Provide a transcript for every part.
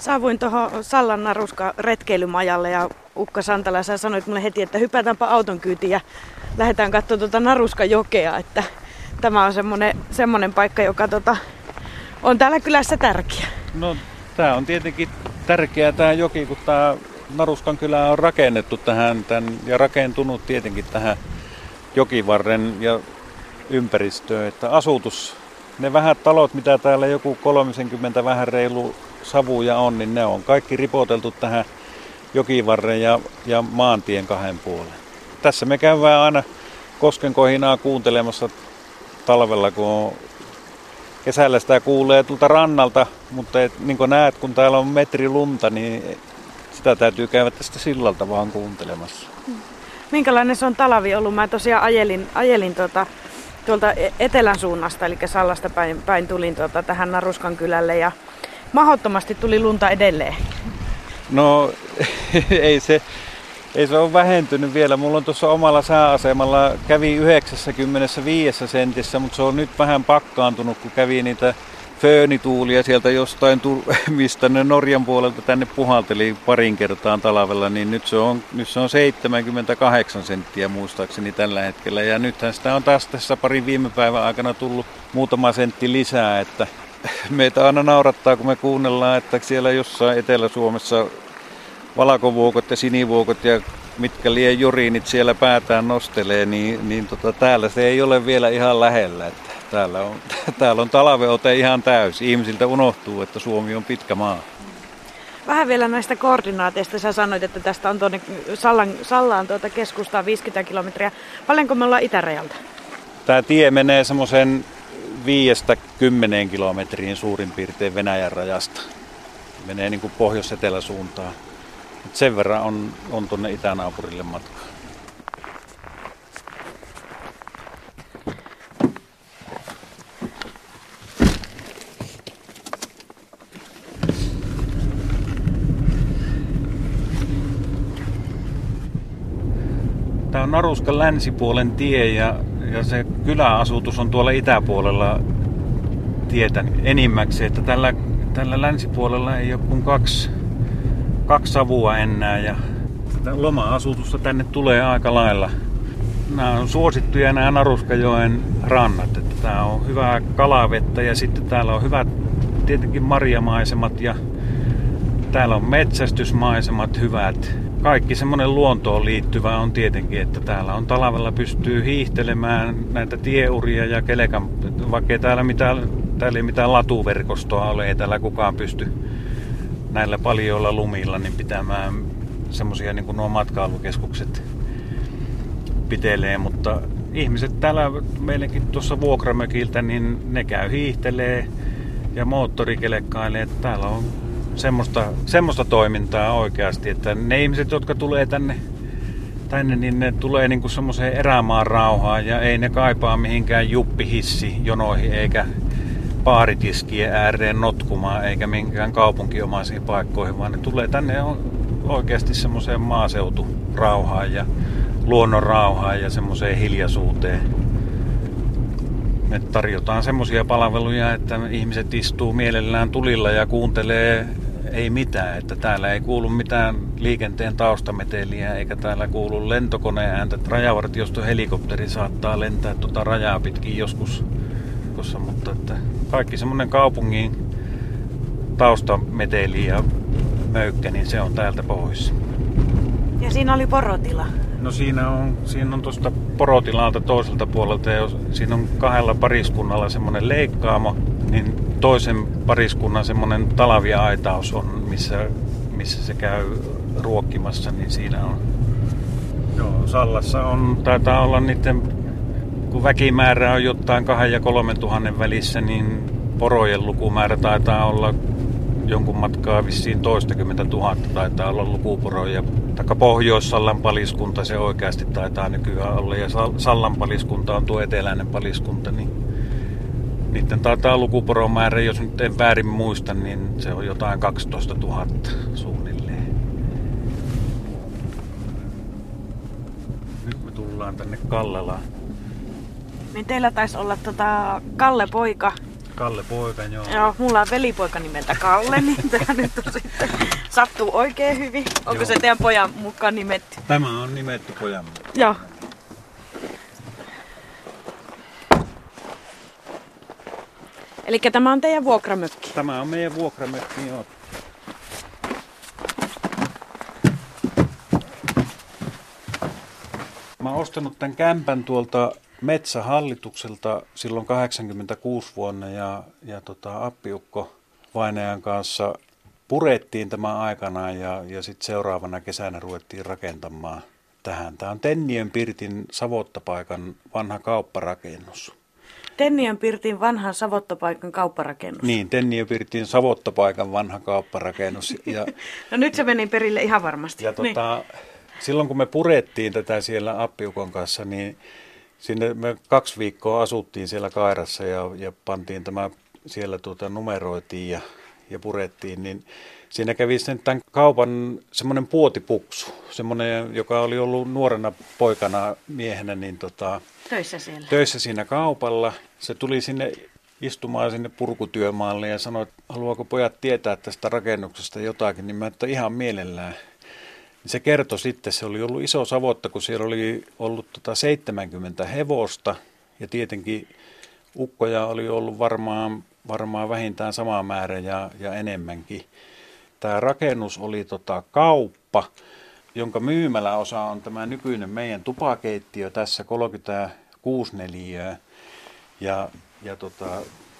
Saavuin tuohon Sallan naruska retkeilymajalle ja Ukka Santala, sä sanoit mulle heti, että hypätäänpä auton kyytiin ja lähdetään katsomaan tuota naruska jokea, että tämä on semmoinen, semmoinen paikka, joka tota, on täällä kylässä tärkeä. No tämä on tietenkin tärkeää tämä joki, kun tämä Naruskan kylä on rakennettu tähän tämän, ja rakentunut tietenkin tähän jokivarren ja ympäristöön, että asutus, ne vähät talot, mitä täällä joku 30 vähän reilu savuja on, niin ne on kaikki ripoteltu tähän jokivarren ja, ja maantien kahden puolen. Tässä me käydään aina koskenkohinaa kuuntelemassa talvella, kun on kesällä sitä kuulee tuolta rannalta, mutta et, niin kuin näet, kun täällä on metri lunta, niin sitä täytyy käydä tästä sillalta vaan kuuntelemassa. Minkälainen se on talavi ollut? Mä tosiaan ajelin, ajelin tuota, tuolta e- etelän suunnasta, eli Sallasta päin, päin tulin tuota, tähän Naruskan kylälle ja mahdottomasti tuli lunta edelleen. No ei se, ei se ole vähentynyt vielä. Mulla on tuossa omalla sääasemalla kävi 95 sentissä, mutta se on nyt vähän pakkaantunut, kun kävi niitä föönituulia sieltä jostain, mistä ne Norjan puolelta tänne puhalteli parin kertaan talvella, niin nyt se on, nyt se on 78 senttiä muistaakseni tällä hetkellä. Ja nythän sitä on taas tässä parin viime päivän aikana tullut muutama sentti lisää, että meitä aina naurattaa, kun me kuunnellaan, että siellä jossain Etelä-Suomessa valakovuokot ja sinivuokot ja mitkä lie juriinit siellä päätään nostelee, niin, niin tota, täällä se ei ole vielä ihan lähellä. Että täällä on, täällä on talveote ihan täysi. Ihmisiltä unohtuu, että Suomi on pitkä maa. Vähän vielä näistä koordinaateista. Sä sanoit, että tästä on tuonne Sallan, Sallaan tuota keskustaa 50 kilometriä. Paljonko me ollaan itärajalta? Tämä tie menee semmoisen viiestä kymmeneen kilometriin suurin piirtein Venäjän rajasta. Menee niin kuin pohjois-etelä suuntaan. sen verran on, on tuonne itänaapurille matkaa. Tämä on Naruskan länsipuolen tie ja, ja se kyläasutus on tuolla itäpuolella tietä enimmäksi. Että tällä, tällä länsipuolella ei ole kuin kaksi, kaksi savua enää ja loma-asutusta tänne tulee aika lailla. Nämä on suosittuja nämä Naruskajoen rannat. Että tämä on hyvää kalavettä ja sitten täällä on hyvät tietenkin marjamaisemat ja täällä on metsästysmaisemat hyvät kaikki semmoinen luontoon liittyvä on tietenkin, että täällä on talvella pystyy hiihtelemään näitä tieuria ja kelekan, vaikka täällä, mitään, täällä ei mitään latuverkostoa ole, ei täällä kukaan pysty näillä paljoilla lumilla niin pitämään semmoisia niin kuin nuo matkailukeskukset pitelee, mutta ihmiset täällä meillekin tuossa vuokramökiltä, niin ne käy hiihtelee ja moottorikelekkailee. Täällä on semmoista, semmoista toimintaa oikeasti, että ne ihmiset, jotka tulee tänne, tänne niin ne tulee niinku semmoiseen erämaan rauhaan ja ei ne kaipaa mihinkään juppihissi jonoihin eikä paaritiskien ääreen notkumaan eikä minkään kaupunkiomaisiin paikkoihin, vaan ne tulee tänne oikeasti semmoiseen maaseuturauhaan ja luonnon rauhaan ja semmoiseen hiljaisuuteen. Me tarjotaan semmoisia palveluja, että ihmiset istuu mielellään tulilla ja kuuntelee ei mitään, että täällä ei kuulu mitään liikenteen taustameteliä, eikä täällä kuulu lentokoneen ääntä. Rajavartiosto helikopteri saattaa lentää tuota rajaa pitkin joskus, mutta että kaikki semmoinen kaupungin taustameteli ja möykkä, niin se on täältä pois. Ja siinä oli porotila. No siinä on, siinä on tuosta porotilalta toiselta puolelta ja siinä on kahdella pariskunnalla semmoinen leikkaamo, niin toisen pariskunnan semmoinen talavia-aitaus on, missä, missä se käy ruokkimassa, niin siinä on. Joo, Sallassa on, taitaa olla niiden, kun väkimäärä on jotain kahden ja kolmen tuhannen välissä, niin porojen lukumäärä taitaa olla jonkun matkaa vissiin toistakymmentä tuhatta taitaa olla lukuporoja. Taikka Pohjois-Sallan paliskunta se oikeasti taitaa nykyään olla ja Sallan paliskunta on tuo eteläinen paliskunta, niin niiden taitaa lukuporon määrä, jos nyt en väärin muista, niin se on jotain 12 000 suunnilleen. Nyt me tullaan tänne Kallelaan. Niin teillä taisi olla tota Kalle poika Kalle Poika, joo. Joo, mulla on velipoika nimeltä Kalle, niin tämä nyt on sitten sattuu oikein hyvin. Onko Joo. se teidän pojan mukaan nimetty? Tämä on nimetty pojan mukaan. Joo. Eli tämä on teidän vuokramökki. Tämä on meidän vuokramökki, joo. Mä oon ostanut tämän kämpän tuolta metsähallitukselta silloin 86 vuonna ja, ja tota, appiukko Vainajan kanssa purettiin tämä aikanaan ja, ja sitten seuraavana kesänä ruvettiin rakentamaan tähän. Tämä on Tenniön Pirtin Savottapaikan vanha kaupparakennus. Tenniön Pirtin vanhan savottopaikan kaupparakennus. Niin, Tenniön Pirtin Savottapaikan vanha kaupparakennus. Ja, No nyt se meni perille ihan varmasti. ja Niin. tota, silloin kun me purettiin tätä siellä appiukon kanssa, niin sinne me kaksi viikkoa asuttiin siellä Kairassa ja, ja pantiin tämä siellä tuota, numeroitiin ja, ja purettiin, niin siinä kävi sitten tämän kaupan semmoinen puotipuksu, semmoinen, joka oli ollut nuorena poikana miehenä, niin tota, Töissä siellä. töissä siinä kaupalla. Se tuli sinne istumaan sinne purkutyömaalle ja sanoi, että haluaako pojat tietää tästä rakennuksesta jotakin, niin mä että ihan mielellään. Se kertoi sitten, se oli ollut iso savotta, kun siellä oli ollut tota 70 hevosta ja tietenkin ukkoja oli ollut varmaan, varmaan vähintään sama määrä ja, ja enemmänkin. Tämä rakennus oli tota kauppa, jonka myymäläosa on tämä nykyinen meidän tupakeittiö tässä 36 neliöä. Ja, ja tota,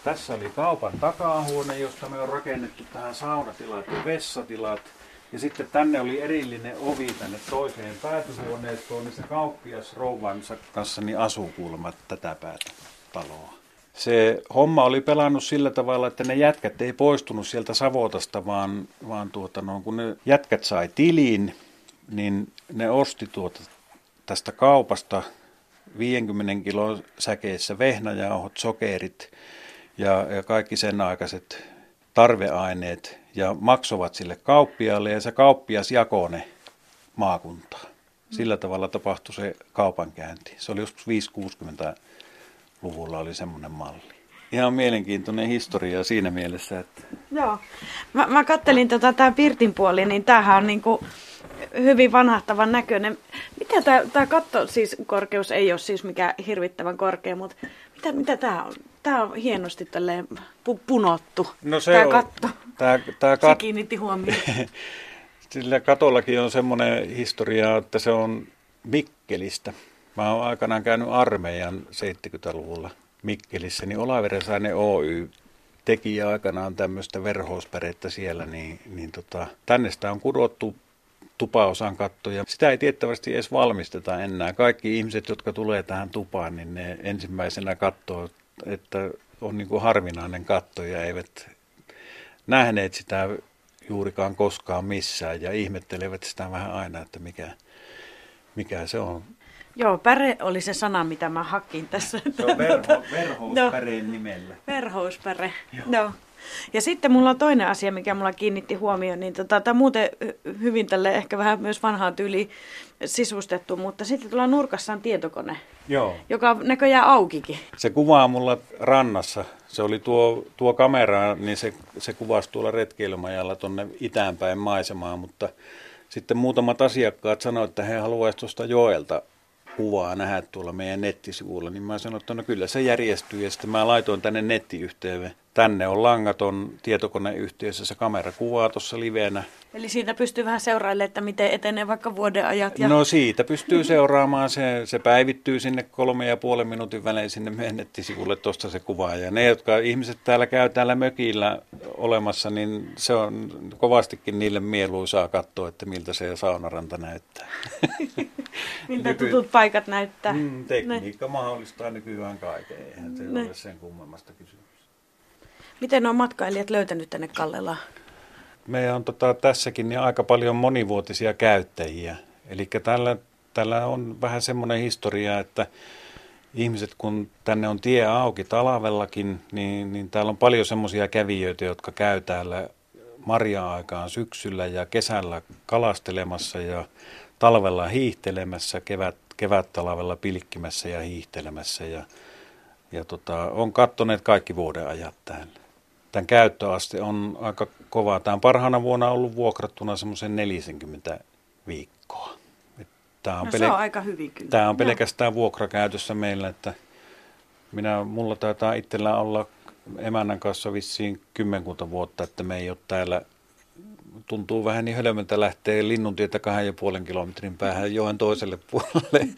tässä oli kaupan takahuone, josta me on rakennettu tähän saunatilat ja vessatilat. Ja sitten tänne oli erillinen ovi tänne toiseen päätyhuoneistoon, niin se kauppias rouvansa kanssa niin asuu kuulemma tätä päätä taloa. Se homma oli pelannut sillä tavalla, että ne jätkät ei poistunut sieltä Savotasta, vaan, vaan tuota, no, kun ne jätkät sai tiliin, niin ne osti tuota, tästä kaupasta 50 kilon säkeissä vehnäjauhot, sokerit ja, ja kaikki sen aikaiset tarveaineet ja maksovat sille kauppiaalle ja se kauppias jakoi ne maakuntaan. Sillä tavalla tapahtui se kaupankäynti. Se oli joskus 5-60-luvulla oli semmoinen malli. Ihan mielenkiintoinen historia siinä mielessä, että Joo. Mä, mä kattelin tota, tää Pirtin puoli, niin tämähän on niinku hyvin vanhahtavan näköinen. Mitä tää katto, siis korkeus ei ole siis mikään hirvittävän korkea, mutta mitä, mitä tää on? Tää on hienosti tälleen pu, punottu. No se tää on- katto. Tää, tää Se kat, kiinnitti huomioon. sillä katollakin on semmoinen historia, että se on Mikkelistä. Mä oon aikanaan käynyt armeijan 70-luvulla Mikkelissä, niin Olaverensainen Oy teki aikanaan tämmöistä verhouspärettä siellä, niin, niin tota, tänne sitä on kudottu tupaosan kattoja. Sitä ei tiettävästi edes valmisteta enää. Kaikki ihmiset, jotka tulee tähän tupaan, niin ne ensimmäisenä katsoo, että on niin kuin harvinainen katto ja eivät nähneet sitä juurikaan koskaan missään ja ihmettelevät sitä vähän aina, että mikä, mikä se on. Joo, päre oli se sana, mitä mä hakin tässä. Se on verho, No. verhouspäreen nimellä. Verhouspäre. Joo. Joo. Ja sitten mulla on toinen asia, mikä mulla kiinnitti huomioon, niin tota, tämä muuten hy- hyvin tälle ehkä vähän myös vanhaan tyyliin sisustettu, mutta sitten tuolla nurkassa on tietokone, Joo. joka näköjään aukikin. Se kuvaa mulla rannassa. Se oli tuo, tuo kamera, niin se, se kuvasi tuolla retkeilymajalla tuonne itäänpäin maisemaa, mutta sitten muutamat asiakkaat sanoivat, että he haluaisivat tuosta joelta kuvaa nähdä tuolla meidän nettisivuilla, niin mä sanoin, että no kyllä se järjestyy ja sitten mä laitoin tänne nettiyhteyden. Tänne on langaton se kamera kuvaa tuossa livenä. Eli siitä pystyy vähän seurailemaan, että miten etenee vaikka vuoden ajat. Ja... No siitä pystyy seuraamaan, se, se päivittyy sinne kolme ja puolen minuutin välein sinne meidän nettisivulle tuosta se kuva. Ja ne, jotka ihmiset täällä käy täällä mökillä olemassa, niin se on kovastikin niille mieluisaa katsoa, että miltä se saunaranta näyttää. Miltä Nyky- tutut paikat näyttää. Mm, tekniikka mahdollistaa nykyään kaiken, eihän se Ne. ole sen kummemmasta kysymys. Miten on matkailijat löytänyt tänne Kallelaan? Meillä on tota, tässäkin niin aika paljon monivuotisia käyttäjiä. Eli tällä, tällä on vähän semmoinen historia, että ihmiset kun tänne on tie auki talvellakin, niin, niin täällä on paljon semmoisia kävijöitä, jotka käy täällä marja-aikaan syksyllä ja kesällä kalastelemassa ja talvella hiihtelemässä, kevät, kevät-talvella pilkkimässä ja hiihtelemässä. Ja ja tota, on kattoneet kaikki vuoden ajat täällä. Tämän käyttöaste on aika kova. Tämä on parhaana vuonna ollut vuokrattuna semmoisen 40 viikkoa. Tämä on, no, pele- se on aika hyvin kyllä. Tämä on pelkästään vuokrakäytössä meillä, että minä, mulla taitaa itsellä olla emännän kanssa vissiin kymmenkunta vuotta, että me ei ole täällä tuntuu vähän niin hölmöltä lähteä linnuntietä kahden ja puolen kilometrin päähän joen toiselle puolelle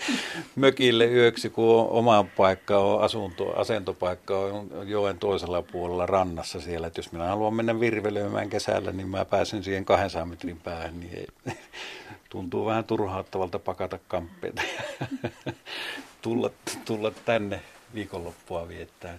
mökille yöksi, kun oma paikka on asunto, asentopaikka on joen toisella puolella rannassa siellä. Et jos minä haluan mennä virvelöimään kesällä, niin mä pääsen siihen 200 metrin päähän, niin ei, tuntuu vähän turhauttavalta pakata kamppeita ja tulla, tulla tänne viikonloppua viettää.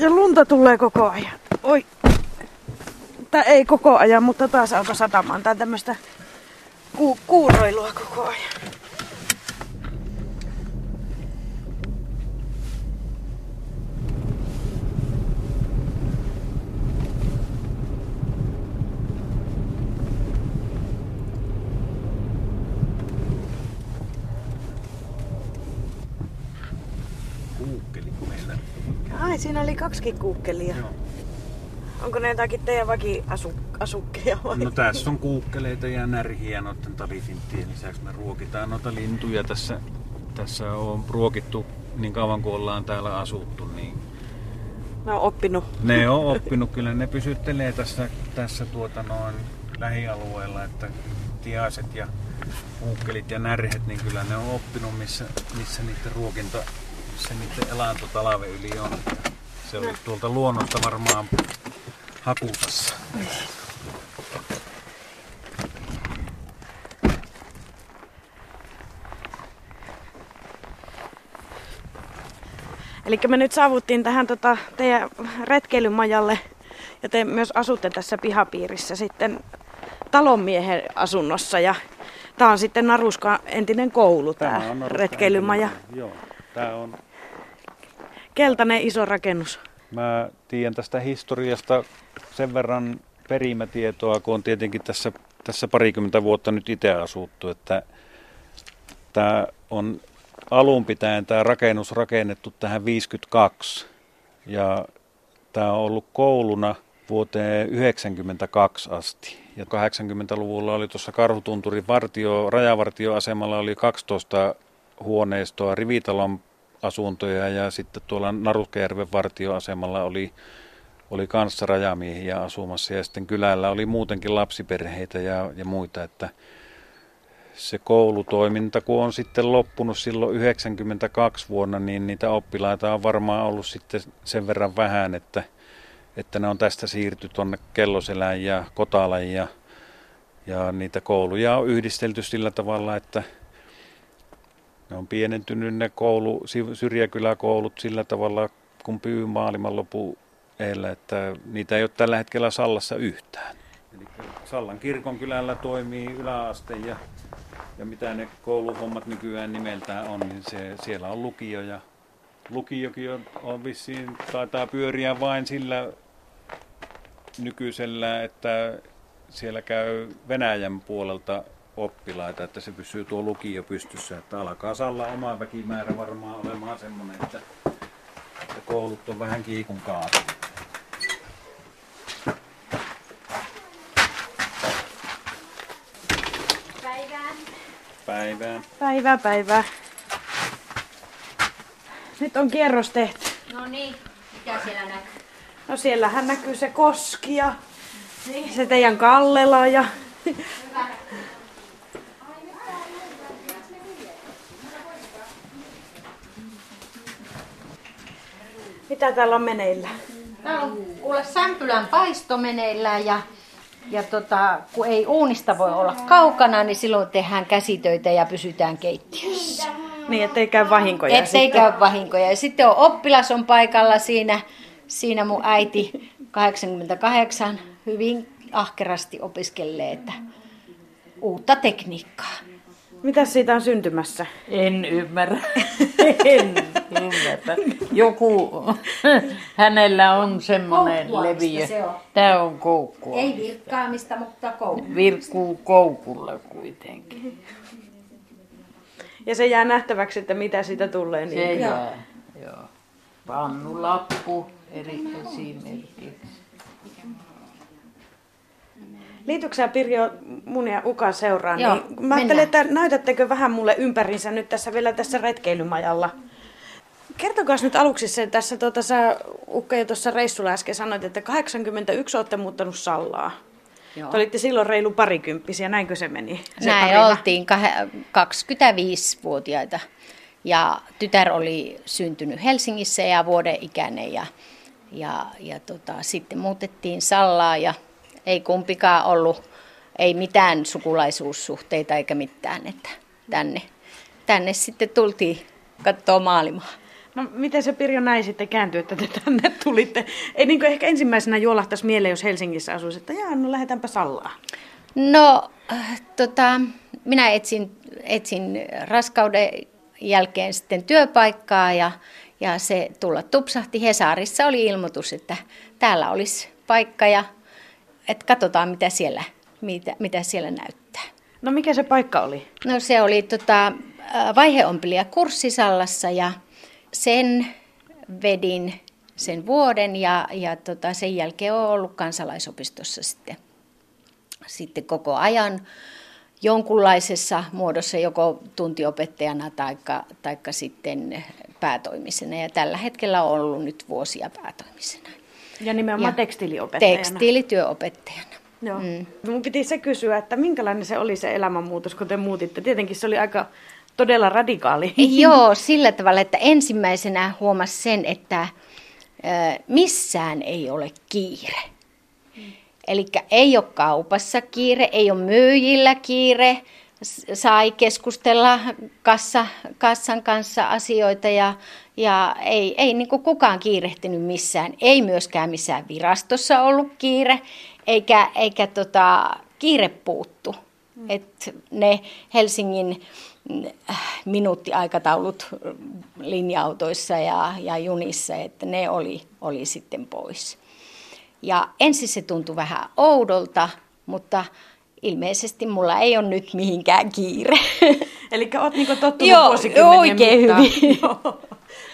Ja lunta tulee koko ajan. Oi. Tää ei koko ajan, mutta taas alkoi satamaan. Tää on tämmöstä ku- kuuroilua koko ajan. Ai, siinä oli kaksikin kuukkelia. Joo. Onko ne jotakin teidän vakiasukkeja vai? No tässä on kuukkeleita ja närhiä noiden talifinttien lisäksi. Me ruokitaan noita lintuja tässä. Tässä on ruokittu niin kauan kuin ollaan täällä asuttu. Niin ne on oppinut. Ne on oppinut, kyllä ne pysyttelee tässä, tässä tuota noin lähialueella, että tiaiset ja kuukkelit ja närhet, niin kyllä ne on oppinut, missä, missä niiden ruokinta se niiden elanto talven yli on. Se oli tuolta luonnosta varmaan hakutassa. Eli me nyt saavuttiin tähän tota, teidän retkeilymajalle ja te myös asutte tässä pihapiirissä sitten talonmiehen asunnossa ja tämä on sitten Naruska entinen koulu tämä, tämä retkeilymaja. Joo, tämä on keltainen iso rakennus. Mä tiedän tästä historiasta sen verran perimätietoa, kun on tietenkin tässä, tässä parikymmentä vuotta nyt itse asuttu, että tämä on alun pitäen tämä rakennus rakennettu tähän 52 ja tämä on ollut kouluna vuoteen 92 asti. Ja 80-luvulla oli tuossa Karhutunturin vartio, rajavartioasemalla oli 12 huoneistoa, rivitalon asuntoja ja sitten tuolla Naruskajärven vartioasemalla oli, oli kanssa rajamiehiä asumassa. Ja sitten kylällä oli muutenkin lapsiperheitä ja, ja muita, että se koulutoiminta, kun on sitten loppunut silloin 92 vuonna, niin niitä oppilaita on varmaan ollut sitten sen verran vähän, että, että ne on tästä siirty tuonne Kelloselään ja Kotalan ja, ja niitä kouluja on yhdistelty sillä tavalla, että ne on pienentynyt ne koulu, syrjäkyläkoulut sillä tavalla, kun pyy maailman lopu eellä, että niitä ei ole tällä hetkellä Sallassa yhtään. Eli Sallan kirkon kylällä toimii yläaste ja, ja mitä ne kouluhommat nykyään nimeltään on, niin se, siellä on lukio ja lukiokin on, on vissiin, taitaa pyöriä vain sillä nykyisellä, että siellä käy Venäjän puolelta oppilaita, että se pysyy tuo lukio pystyssä. Että alkaa Salla oma väkimäärä varmaan olemaan semmoinen, että, että koulut on vähän kiikun kaatu. Päivää. Päivää. Päivää, päivää. Nyt on kierros tehty. No niin, mitä siellä näkyy? No siellähän näkyy se koski ja niin. se teidän Kallela ja Hyvä. Mitä täällä on meneillä? Täällä on kuule sämpylän paisto meneillään ja, ja tota, kun ei uunista voi olla kaukana, niin silloin tehdään käsitöitä ja pysytään keittiössä. Niin, ettei käy vahinkoja. Ettei sitten. käy vahinkoja. Ja sitten on oppilas on paikalla siinä, siinä mun äiti 88 hyvin ahkerasti opiskelee, että uutta tekniikkaa. Mitä siitä on syntymässä? En ymmärrä. en. Että joku, hänellä on semmoinen leviö. se on. Tämä on koukkua. Ei virkkaamista, mutta koukku. Virkkuu koukulla kuitenkin. Ja se jää nähtäväksi, että mitä siitä tulee. Se Niin. jää. Joo. Pannulappu eri esimerkiksi. Liitytkö sä Pirjo mun ja Ukan seuraan? Joo, niin mä ajattelin, että näytättekö vähän mulle ympärinsä nyt tässä vielä tässä retkeilymajalla. Kertokaa nyt aluksi se, tässä tuota, sä Ukka jo tuossa reissulla äsken sanoit, että 81 olette muuttanut Sallaa. Joo. Te olitte silloin reilu parikymppisiä, näinkö se meni? Se Näin tarina? oltiin kahe- 25-vuotiaita. Ja tytär oli syntynyt Helsingissä ja vuoden ikäinen ja, ja, ja tota, sitten muutettiin Sallaa ja ei kumpikaan ollut, ei mitään sukulaisuussuhteita eikä mitään, että tänne, tänne sitten tultiin katsoa maailmaa. No miten se Pirjo näin sitten kääntyi, että te tänne tulitte? Ei niin ehkä ensimmäisenä juolahtaisi mieleen, jos Helsingissä asuisi, että jaa, no lähdetäänpä Sallaan. No, äh, tota, minä etsin, etsin raskauden jälkeen sitten työpaikkaa ja, ja se tulla tupsahti. Hesarissa oli ilmoitus, että täällä olisi paikka ja että katsotaan mitä siellä, mitä, mitä siellä näyttää. No mikä se paikka oli? No se oli tota, äh, vaiheompelija kurssisallassa ja sen vedin sen vuoden ja, ja tota, sen jälkeen olen ollut kansalaisopistossa sitten, sitten koko ajan jonkunlaisessa muodossa joko tuntiopettajana tai taikka sitten päätoimisena ja tällä hetkellä on ollut nyt vuosia päätoimisena. Ja nimenomaan Ja tekstiiliopettajana. Tekstiilityöopettajana. Joo. Mm. Mm. Mun piti se kysyä, että minkälainen se oli se elämänmuutos, kun te muutitte. Tietenkin se oli aika todella radikaali. Joo, sillä tavalla, että ensimmäisenä huomasi sen, että missään ei ole kiire. Eli ei ole kaupassa kiire, ei ole myyjillä kiire, sai keskustella kassa, kassan kanssa asioita ja, ja ei, ei niin kukaan kiirehtinyt missään. Ei myöskään missään virastossa ollut kiire, eikä, eikä tota, kiire puuttu. Et ne Helsingin mm, äh, minuuttiaikataulut linja-autoissa ja, ja junissa, että ne oli, oli sitten pois. Ja ensin se tuntui vähän oudolta, mutta ilmeisesti mulla ei ole nyt mihinkään kiire. Eli oot niinku tottunut Joo, vuosikymmenien oikein mittaan. hyvin. Joo.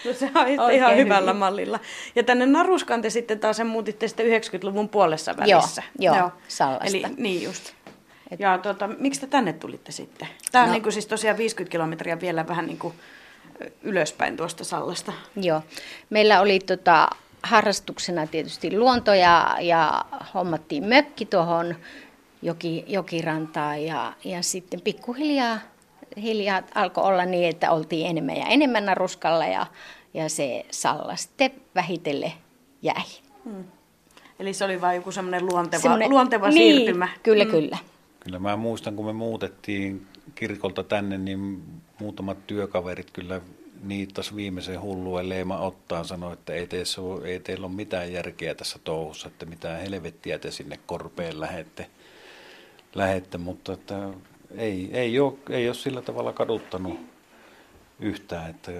No se on ihan Oikein hyvällä hyvin. mallilla. Ja tänne Naruskaan te sitten taas sen muutitte sitten 90-luvun puolessa Joo, välissä. joo, Sallasta. Eli niin just. Ja tuota, miksi te tänne tulitte sitten? Tämä on No. niin kuin siis tosiaan 50 kilometriä vielä vähän niin kuin ylöspäin tuosta Sallasta. Joo. Meillä oli tota, harrastuksena tietysti luonto ja, ja hommattiin mökki tuohon joki, jokirantaan ja, ja sitten pikkuhiljaa hiljaa alkoi olla niin, että oltiin enemmän ja enemmän naruskalla ja, ja se Salla sitten vähitellen jäi. Eli se oli vain joku semmoinen luonteva, Semmoinen- luonteva niin, siirtymä. Kyllä, mm. kyllä. Kyllä mä muistan, kun me muutettiin kirkolta tänne, niin muutamat työkaverit kyllä niittas viimeisen hulluen leima ottaa sanoi, että ei, teissä ole, ei teillä ole mitään järkeä tässä touhussa, että mitään helvettiä te sinne korpeen lähette, lähette mutta että ei, ei, ole, ei ole sillä tavalla kaduttanut yhtään, että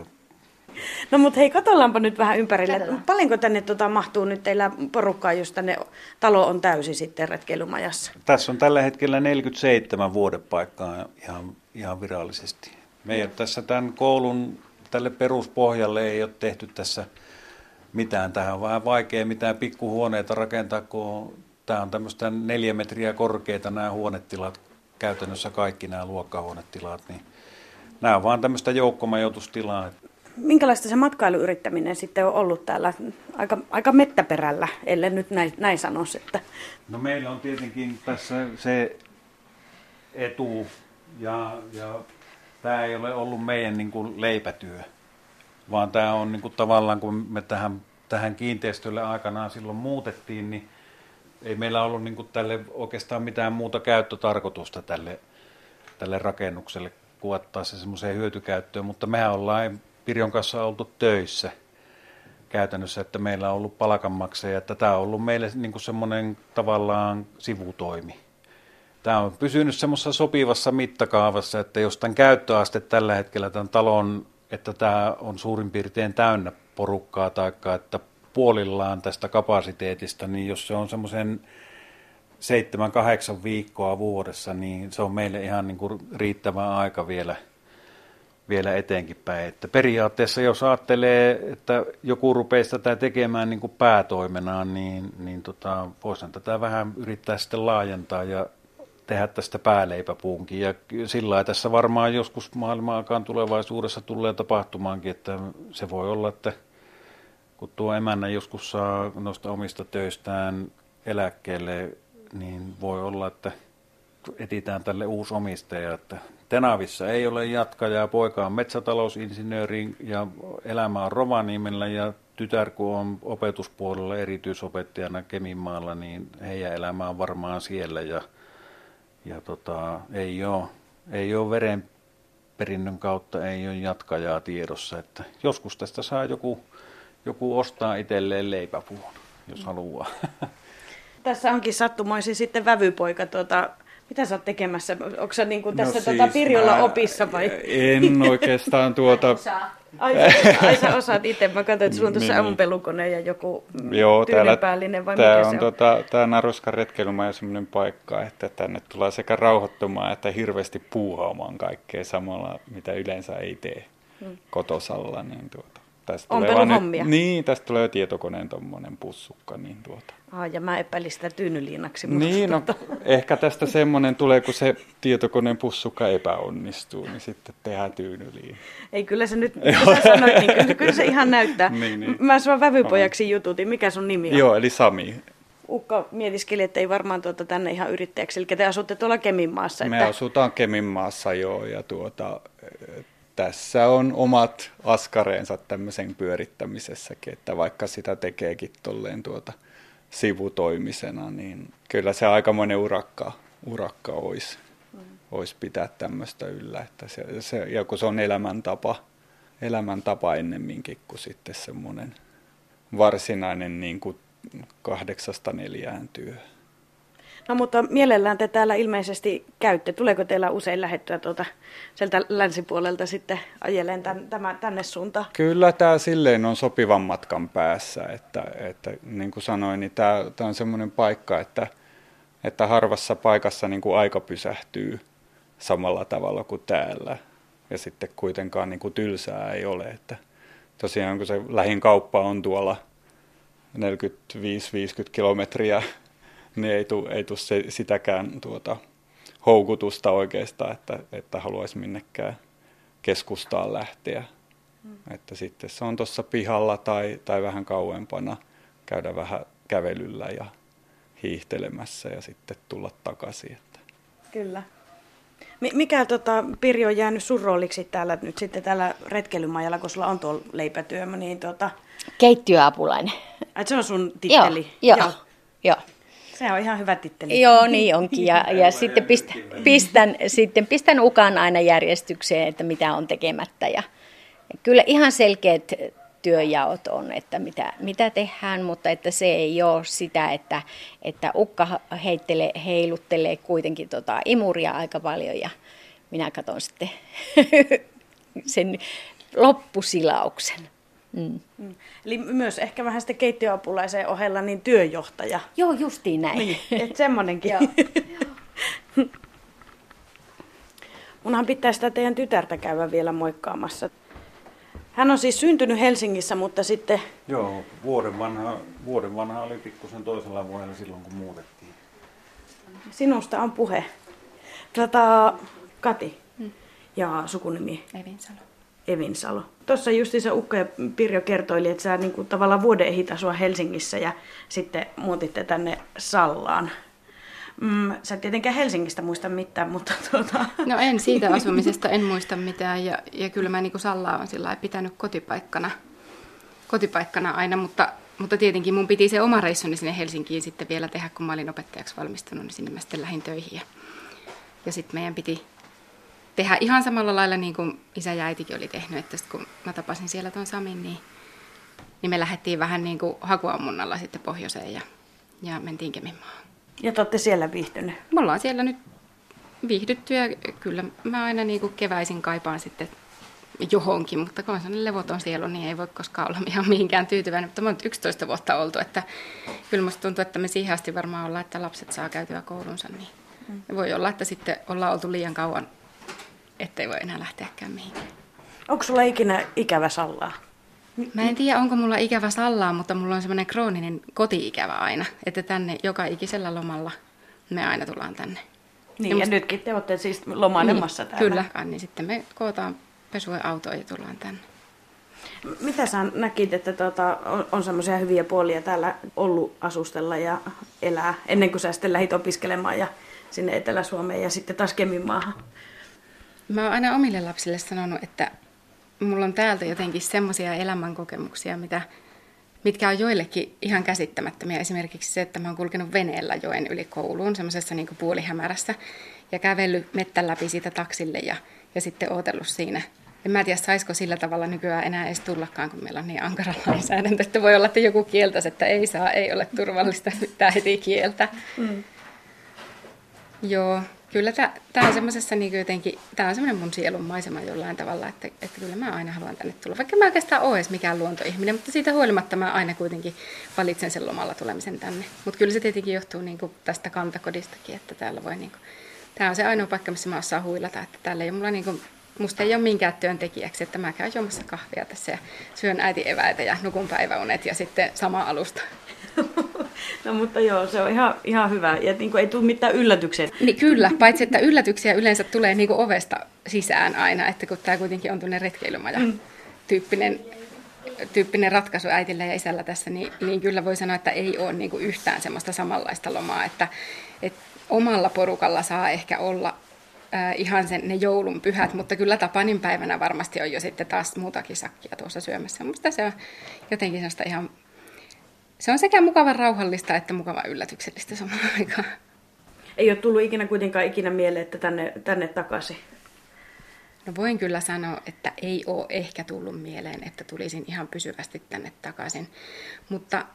No mutta hei, katsotaanpa nyt vähän ympärille. Katsotaan. Paljonko tänne tota mahtuu nyt teillä porukkaa, jos tänne talo on täysi sitten retkeilymajassa? Tässä on tällä hetkellä 47 vuodepaikkaa ihan, ihan virallisesti. Me ei ole tässä tämän koulun tälle peruspohjalle ei ole tehty tässä mitään. Tähän on vähän vaikea mitään pikkuhuoneita rakentaa, kun tämä on tämmöistä neljä metriä korkeita nämä huonetilat, käytännössä kaikki nämä luokkahuonetilat, niin nämä on vaan tämmöistä joukkomajoitustilaa. Minkälaista se matkailuyrittäminen sitten on ollut täällä aika, aika mettäperällä, ellei nyt näin, näin sanoisi, että No meillä on tietenkin tässä se etu ja, ja tämä ei ole ollut meidän niin kuin leipätyö, vaan tämä on niin kuin tavallaan, kun me tähän, tähän kiinteistölle aikanaan silloin muutettiin, niin ei meillä ollut niin kuin tälle oikeastaan mitään muuta käyttötarkoitusta tälle, tälle rakennukselle kuin ottaa se semmoiseen hyötykäyttöön, mutta mehän ollaan Pirjon kanssa oltu töissä käytännössä, että meillä on ollut palkanmaksaja, että tämä on ollut meille niin kuin semmoinen tavallaan sivutoimi. Tämä on pysynyt semmoisessa sopivassa mittakaavassa, että jos tämän käyttöaste tällä hetkellä tämän talon että tämä on suurin piirtein täynnä porukkaa, tai että puolillaan tästä kapasiteetista, niin jos se on semmoisen seitsemän, kahdeksan viikkoa vuodessa, niin se on meille ihan niin kuin riittävä aika vielä, vielä eteenkin päin. Että periaatteessa jos ajattelee, että joku rupeaa tätä tekemään niin kuin päätoimenaan, niin, niin tota, voisihan tätä vähän yrittää sitten laajentaa ja tehdä tästä pääleipäpuunkin. Ja sillä tässä varmaan joskus maailmaakaan tulevaisuudessa tulee tapahtumaankin, että se voi olla, että kun tuo emännä joskus saa noista omista töistään eläkkeelle, niin voi olla, että etitään tälle uusi omistaja. Että Tenavissa ei ole jatkajaa, poika on metsätalousinsinööri ja elämä on Rovaniemellä ja tytär kun on opetuspuolella erityisopettajana Keminmaalla, niin heidän elämä on varmaan siellä ja, ja tota, ei, ole, ei ole verenperinnön kautta ei ole jatkajaa tiedossa. Että joskus tästä saa joku, joku ostaa itselleen leipäpuun, jos haluaa. Tässä onkin sattumoisin sitten vävypoika. Tuota, mitä sä oot tekemässä? Onko sä niin kuin No tässä siis tuota Pirjolla mä opissa vai? En oikeastaan tuota... Ai, ai sä osaat itse. Mä katsoin, että sulla on tuossa Niin. ammupelukone ja joku mm, Joo, täällä, tyynenpäällinen vai tää mikä on, se on? tota, tää Naruskan retkeilymaja semmoinen paikka, että tänne tulee sekä rauhoittumaan että hirveästi puuhaamaan kaikkea samalla, mitä yleensä ei tee kotosalla. Niin tuota, tästä Ompeluhommia. Nyt, niin, tästä tulee tietokoneen tommonen pussukka. Niin tuota. Ah, ja mä epäilin sitä tyynyliinaksi. Niin, no, ehkä tästä semmoinen tulee, kun se tietokoneen pussukka epäonnistuu, niin sitten tehdään tyynyliin. Ei, kyllä se nyt, kun sä sanoit, niin kyllä, kyllä se ihan näyttää. Niin, niin. Mä sua vävypojaksi jututin. Mikä sun nimi on? Joo, eli Sami. Ukka mietiskeli, että ei varmaan tuota tänne ihan yrittäjäksi. Eli te asutte tuolla Keminmaassa. Me että... asutaan Keminmaassa joo, ja tuota, tässä on omat askareensa tämmöisen pyörittämisessäkin, että vaikka sitä tekeekin tolleen tuota sivutoimisena, niin kyllä se aikamoinen urakka, urakka olisi, olisi pitää tämmöistä yllä. Että se, se, ja kun se on elämäntapa, elämäntapa ennemminkin kuin sitten semmoinen varsinainen niin kuin kahdeksasta neljään työ. No mutta mielellään te täällä ilmeisesti käytte. Tuleeko teillä usein lähettyä tuolta sieltä länsipuolelta sitten ajeleen tän, tämä, tänne suuntaan? Kyllä tämä silleen on sopivan matkan päässä, että, että niin kuin sanoin, niin tämä, tämä on semmoinen paikka, että, että harvassa paikassa niin kuin aika pysähtyy samalla tavalla kuin täällä. Ja sitten kuitenkaan niin kuin tylsää ei ole. Että tosiaan kun se lähin kauppa on tuolla 45-50 kilometriä, niin ei tule ei tuu se, sitäkään tuota, houkutusta oikeastaan, että, että haluaisi minnekään keskustaan lähteä. Mm. Että sitten se on tuossa pihalla tai, tai vähän kauempana käydä vähän kävelyllä ja hiihtelemässä ja sitten tulla takaisin. Että. Kyllä. Mi- Mikä tota, Pirjo on jäänyt sun rooliksi täällä nyt sitten täällä retkeilymajalla, kun sulla on tuolla leipätyömä, niin tota, Keittiöapulainen. ai, se on sun titteli? Joo, joo, joo. Se on ihan hyvä titteli. Joo, niin onkin. Ja, ja sitten pistän, pistän, sitten pistän ukan aina järjestykseen, että mitä on tekemättä. Ja, ja kyllä ihan selkeät työjaot on, että mitä, mitä tehdään, mutta että se ei ole sitä, että, että ukka heittelee, heiluttelee kuitenkin tota imuria aika paljon ja minä katson sitten sen loppusilauksen. Mm. Mm. Eli myös ehkä vähän sitten keittiöapulaisen ohella niin työjohtaja. Joo, justiin näin. Niin, että semmonenkin. Joo. Munhan pitää sitä teidän tytärtä käydä vielä moikkaamassa. Hän on siis syntynyt Helsingissä, mutta sitten Joo, vuoden vanha, vuoden vanha oli pikkusen toisella vuodella silloin, kun muutettiin. sinusta on puhe. Tota, Kati ja sukunimi Evinsalo. Evinsalo. Tuossa justiinsa Ukka ja Pirjo kertoili, että sä niin kuin, tavallaan vuoden ehit asua Helsingissä ja sitten muutitte tänne Sallaan. Mm, sä et tietenkään Helsingistä muista mitään, mutta tuota... No en siitä asumisesta, en muista mitään. Ja, ja kyllä mä niin Sallaa on sillä pitänyt kotipaikkana, kotipaikkana aina, mutta, mutta tietenkin mun piti se oma reissuni sinne Helsinkiin sitten vielä tehdä, kun mä olin opettajaksi valmistunut, niin sinne mä sitten lähdin töihin. Ja, ja sitten meidän piti tehdä ihan samalla lailla niin kuin isä ja äitikin oli tehnyt, että sit kun mä tapasin siellä tuon Samin, niin, niin me lähdettiin vähän niin kuin hakuammunnalla sitten pohjoiseen ja, ja mentiin Keminmaahan. Ja te olette siellä viihtyneet. Me ollaan siellä nyt viihdytty ja kyllä mä aina niin kuin keväisin kaipaan sitten johonkin, mutta kun on sellainen levoton sielu, niin ei voi koskaan olla ihan mihinkään tyytyväinen. Mutta me on nyt 11 vuotta oltu, että kyllä musta tuntuu, että me siihen asti varmaan ollaan, että lapset saa käytyä koulunsa, niin mm. voi olla, että sitten ollaan oltu liian kauan, ettei voi enää lähteäkään mihinkään. Onko sulla ikinä ikävä Sallaa? Mä en tiedä, onko mulla ikävä Sallaa, mutta mulla on semmoinen krooninen koti-ikävä aina, että tänne joka ikisellä lomalla me aina tullaan tänne. Niin, ja, ja musta... nytkin te olette siis lomailemassa niin, täällä. Kyllä, niin sitten me kootaan pesue autoon ja tullaan tänne. Mitä sä näkit, että tuota, on, on semmoisia hyviä puolia täällä ollut asustella ja elää, ennen kuin sä sitten lähdit opiskelemaan ja sinne Etelä-Suomeen ja sitten taas Keminmaahan? Mä oon aina omille lapsille sanonut, että mulla on täältä jotenkin semmoisia elämänkokemuksia, mitä, mitkä on joillekin ihan käsittämättömiä. Esimerkiksi se, että mä oon kulkenut veneellä joen yli kouluun, semmoisessa niin puolihämärässä, ja kävellyt mettän läpi siitä taksille ja, ja sitten ootellut siinä. En mä tiedä, saisiko sillä tavalla nykyään enää edes tullakaan, kun meillä on niin ankara lainsäädäntö, että voi olla, että joku kieltäisi, että ei saa, ei ole turvallista, tämä heti kieltä. Mm. Joo, kyllä tämä on semmoisessa niin jotenkin, tämä on semmoinen mun sielun maisema jollain tavalla, että, että kyllä mä aina haluan tänne tulla. Vaikka mä oikeastaan ole edes mikään luontoihminen, mutta siitä huolimatta mä aina kuitenkin valitsen sen lomalla tulemisen tänne. Mutta kyllä se tietenkin johtuu niin kuin tästä kantakodistakin, että täällä voi niin kuin, tämä on se ainoa paikka, missä mä osaan huilata, että täällä ei ole mulla niin kuin, musta ei ole minkään työntekijäksi, että mä käyn juomassa kahvia tässä ja syön äiti eväitä ja nukun päiväunet ja sitten sama alusta. No mutta joo, se on ihan, ihan hyvä. Ja niin kuin ei tule mitään yllätyksiä. Niin kyllä, paitsi että yllätyksiä yleensä tulee niin kuin ovesta sisään aina, että kun tämä kuitenkin on tuonne retkeilymaja mm. tyyppinen, tyyppinen ratkaisu äitillä ja isällä tässä, niin, niin kyllä voi sanoa, että ei ole niin kuin yhtään semmoista samanlaista lomaa, että, että omalla porukalla saa ehkä olla äh, ihan sen, ne joulun pyhät, mutta kyllä Tapanin päivänä varmasti on jo sitten taas muutakin sakkia tuossa syömässä. Minusta se on jotenkin sellaista ihan se on sekä mukava rauhallista että mukava yllätyksellistä samaan aikaan. Ei ole tullut ikinä kuitenkaan ikinä mieleen, että tänne, tänne takaisin. No voin kyllä sanoa, että ei ole ehkä tullut mieleen, että tulisin ihan pysyvästi tänne takaisin. Mutta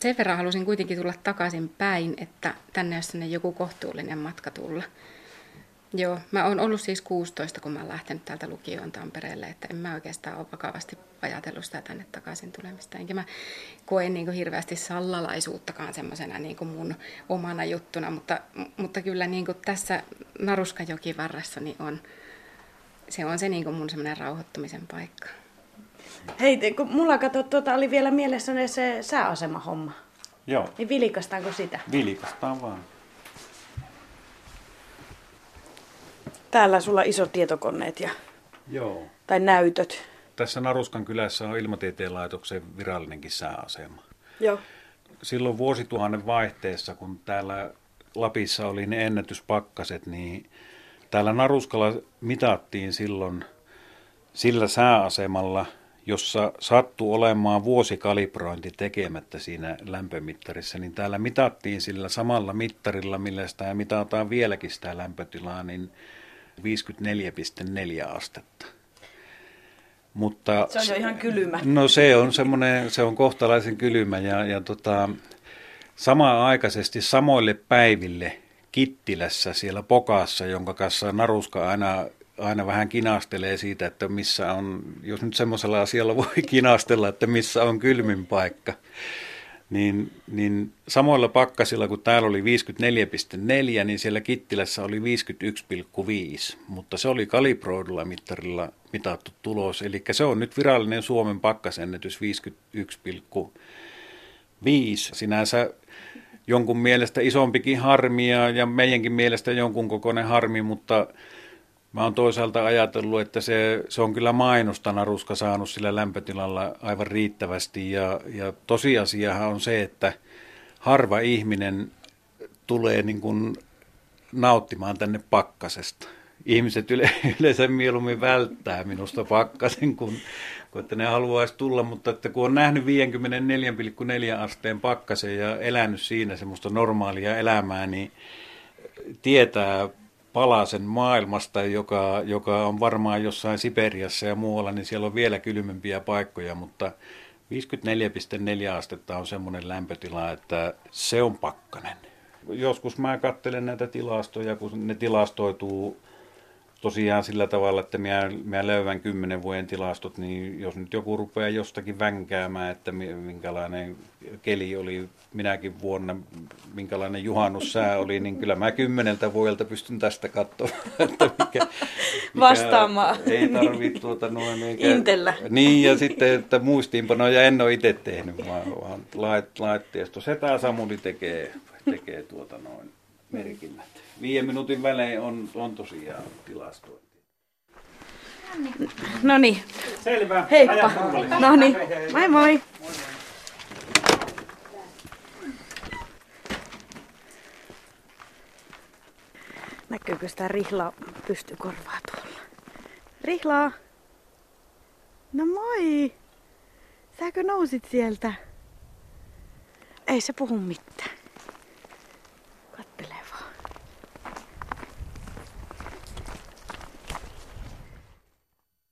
sen verran halusin kuitenkin tulla takaisin päin, että tänne olisi joku kohtuullinen matka tulla. Joo, mä oon ollut siis 16, kun mä oon lähtenyt täältä lukioon Tampereelle, että en mä oikeastaan ole vakavasti ajatellut sitä tänne takaisin tulemista. Enkä mä koe niin kuin hirveästi sallalaisuuttakaan semmoisena niin kuin mun omana juttuna, mutta, mutta kyllä niin kuin tässä Naruskajokivarressa niin on, se on se niin kuin mun semmoinen rauhoittumisen paikka. Hei, kun mulla kato, tuota, oli vielä mielessäni se sääasema-homma. Joo. Niin vilikastaanko sitä? Vilikastaan vaan. Täällä sulla isot tietokoneet ja, Joo. tai näytöt. Tässä Naruskan kylässä on Ilmatieteen laitoksen virallinenkin sääasema. Joo. Silloin vuosituhannen vaihteessa, kun täällä Lapissa oli ne ennätyspakkaset, niin täällä Naruskalla mitattiin silloin sillä sääasemalla, jossa sattui olemaan vuosikalibrointi tekemättä siinä lämpömittarissa, niin täällä mitattiin sillä samalla mittarilla, millä sitä mitataan vieläkin sitä lämpötilaa, niin 54,4 astetta. Mutta, se on jo ihan kylmä. No se on semmoinen, se on kohtalaisen kylmä ja, ja tota, samaan aikaisesti samoille päiville Kittilässä siellä Pokassa, jonka kanssa Naruska aina, aina vähän kinastelee siitä, että missä on, jos nyt semmoisella asialla voi kinastella, että missä on kylmin paikka, niin, niin samoilla pakkasilla, kun täällä oli 54,4, niin siellä Kittilässä oli 51,5, mutta se oli kalibroidulla mittarilla mitattu tulos, eli se on nyt virallinen Suomen pakkasennätys 51,5. Sinänsä jonkun mielestä isompikin harmi ja, ja meidänkin mielestä jonkun kokoinen harmi, mutta Mä oon toisaalta ajatellut, että se, se on kyllä mainosta naruska saanut sillä lämpötilalla aivan riittävästi. Ja, ja tosiasiahan on se, että harva ihminen tulee niin kuin nauttimaan tänne pakkasesta. Ihmiset yle, yleensä mieluummin välttää minusta pakkasen, kun, kun että ne haluaisi tulla, mutta että kun on nähnyt 54,4 asteen pakkasen ja elänyt siinä semmoista normaalia elämää, niin tietää palasen maailmasta, joka, joka on varmaan jossain Siperiassa ja muualla, niin siellä on vielä kylmempiä paikkoja, mutta 54,4 astetta on semmoinen lämpötila, että se on pakkanen. Joskus mä katselen näitä tilastoja, kun ne tilastoituu tosiaan sillä tavalla, että minä, minä löydän kymmenen vuoden tilastot, niin jos nyt joku rupeaa jostakin vänkäämään, että minkälainen keli oli minäkin vuonna, minkälainen juhannussää oli, niin kyllä mä kymmeneltä vuodelta pystyn tästä katsomaan, että mikä, mikä Vastaamaan. Ei tarvitse tuota noin. Eikä, Intellä. Niin, ja sitten, että muistiinpanoja en ole itse tehnyt, vaan, vaan lait, laitteisto. Setä Samuli tekee, tekee tuota noin merkinnät. Viiden minuutin välein on, on tosiaan tilastointi. No niin, Selvä. heippa. No niin, moi moi. Näkyykö sitä rihlaa pystykorvaa tuolla? Rihlaa! No moi! Säkö nousit sieltä? Ei se puhu mitään.